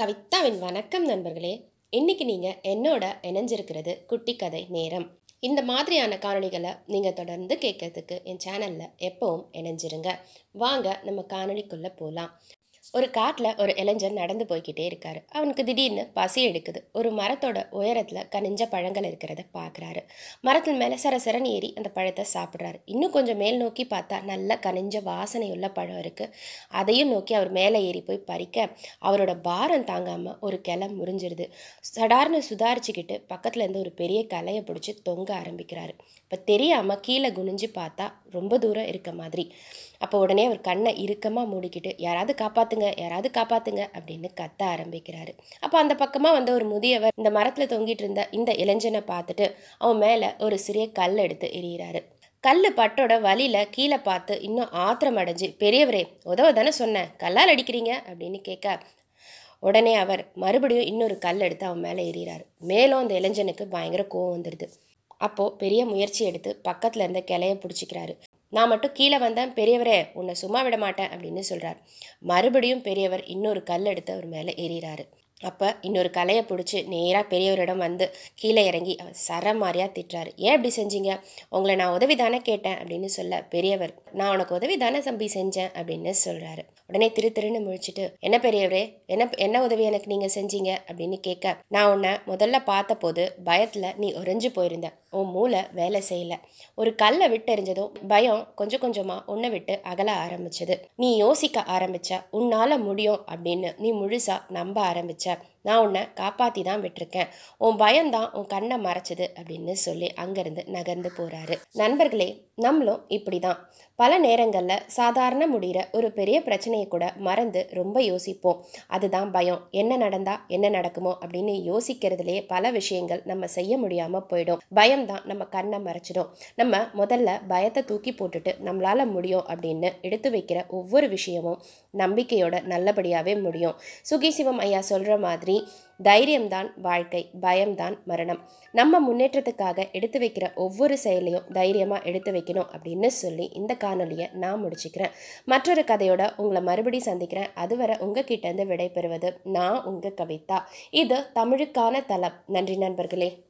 கவிதாவின் வணக்கம் நண்பர்களே. இன்னைக்கு நீங்கள் என்னோட இணைஞ்சிருக்கிறது குட்டி கதை நேரம். இந்த மாதிரியான காணொலிகளை நீங்கள் தொடர்ந்து கேட்கறதுக்கு என் சேனலில் எப்பவும் இணைஞ்சிருங்க. வாங்க நம்ம காணொளிக்குள்ளே போகலாம் ஒரு காட்டில் ஒரு இளைஞன் நடந்து போய்கிட்டே இருக்காரு. அவனுக்கு திடீர்னு பசி எடுக்குது. ஒரு மரத்தோட உயரத்தில் கனிஞ்ச பழங்கள் இருக்கிறத பார்க்குறாரு மரத்தின் மேலே சரசரன் ஏறி அந்த பழத்தை சாப்பிட்றாரு. இன்னும் கொஞ்சம் மேல் நோக்கி பார்த்தா நல்ல கனிஞ்ச வாசனையுள்ள பழம் இருக்குது அதையும் நோக்கி அவர் மேலே ஏறி போய் பறிக்க அவரோட பாரம் தாங்காமல் ஒரு கிளை முறிஞ்சிருது. சடார்னு சுதாரிச்சுக்கிட்டு பக்கத்தில் இருந்து ஒரு பெரிய கலையை பிடிச்சி தொங்க ஆரம்பிக்கிறாரு. இப்போ தெரியாமல் கீழே குனிஞ்சு பார்த்தா ரொம்ப தூரம் இருக்க மாதிரி. அப்போ உடனே அவர் கண்ணை இறுக்கமாக மூடிக்கிட்டு யாராவது காப்பாற்றுங்க யாராவது காப்பாத்துங்க அப்படின்னு கத்த ஆரம்பிக்கிறாரு. அப்போ அந்த பக்கமாக வந்த ஒரு முதியவர் இந்த மரத்தில் தொங்கிட்டு இருந்த இந்த இளைஞனை பார்த்துட்டு அவன் மேலே ஒரு சிறிய கல் எடுத்து எறிகிறாரு. கல் பட்டோட வழியில் கீழே பார்த்து இன்னும் ஆத்திரம் அடைஞ்சு பெரியவரே உதவ தானே சொன்னேன் கல்லால் அடிக்கிறீங்க? அப்படின்னு கேட்க உடனே அவர் மறுபடியும் இன்னொரு கல் எடுத்து அவன் மேலே எறிகிறார். மேலும் அந்த இளைஞனுக்கு பயங்கர கோவம் வந்துடுது. அப்போது பெரிய முயற்சி எடுத்து பக்கத்தில் இருந்த கிளைய பிடிச்சிக்கிறாரு. நான் மட்டும் கீழே வந்தேன் பெரியவரே உன்னை சும்மா விட மாட்டேன் அப்படின்னு சொல்கிறார் மறுபடியும் பெரியவர் இன்னொரு கல் எடுத்து அவர் மேலே எறிகிறாரு அப்போ இன்னொரு கலையை பிடிச்சி நேராக பெரியவரிடம் வந்து கீழே இறங்கி அவர் சர மாதிரியாக திட்டுறாரு. ஏன் இப்படி செஞ்சீங்க? உங்களை நான் உதவி தானே கேட்டேன் அப்படின்னு சொல்ல பெரியவர் நான் உனக்கு உதவி தானே தம்பி செஞ்சேன் அப்படின்னு சொல்கிறாரு உடனே திரு திருன்னு முழிச்சிட்டு என்ன பெரியவரே என்ன என்ன உதவி எனக்கு நீங்கள் செஞ்சீங்க? அப்படின்னு கேட்க நான் உன்னை முதல்ல பார்த்த போது பயத்தில் நீ உறைஞ்சு போயிருந்த. உன் மூளை வேலை செய்யலை. ஒரு கல்லை விட்டு எறிஞ்சதும் பயம் கொஞ்சம் கொஞ்சமாக உன்னை விட்டு அகல ஆரம்பிச்சது. நீ யோசிக்க ஆரம்பிச்ச உன்னால் முடியும் அப்படின்னு நீ முழுசாக நம்ப ஆரம்பிச்ச நான் உன்னை காப்பாற்றி தான் விட்டுருக்கேன். உன் பயம்தான் உன் கண்ணை மறைச்சது அப்படின்னு சொல்லி அங்கேருந்து நகர்ந்து போகிறாரு நண்பர்களே நம்மளும் இப்படி தான் பல நேரங்களில் சாதாரண முடிகிற ஒரு பெரிய பிரச்சனையை கூட மறந்து ரொம்ப யோசிப்போம். அதுதான் பயம். என்ன நடந்தா என்ன நடக்குமோ அப்படின்னு யோசிக்கிறதுலே பல விஷயங்கள் நம்ம செய்ய முடியாமல் போயிடும். பயம் தான் நம்ம கண்ணை மறைச்சிடும். நம்ம முதல்ல பயத்தை தூக்கி போட்டுட்டு நம்மளால் முடியும் அப்படின்னு எடுத்து வைக்கிற ஒவ்வொரு விஷயமும் நம்பிக்கையோட நல்லபடியாகவே முடியும். சுகி சிவம் ஐயா சொல்கிற மாதிரி தைரியம்தான் வாழ்க்கை பயம்தான் மரணம். நம்ம முன்னேற்றத்துக்காக எடுத்து வைக்கிற ஒவ்வொரு செயலையும் தைரியமாக எடுத்து வைக்கணும் அப்படின்னு சொல்லி இந்த காணொலியை நான் முடிச்சுக்கிறேன். மற்றொரு கதையோட உங்களை மறுபடி சந்திக்கிறேன். அதுவரை உங்ககிட்ட இருந்து விடைபெறுவது நான் உங்கள் கவிதா. இது தமிழுக்கான தளம். நன்றி நண்பர்களே.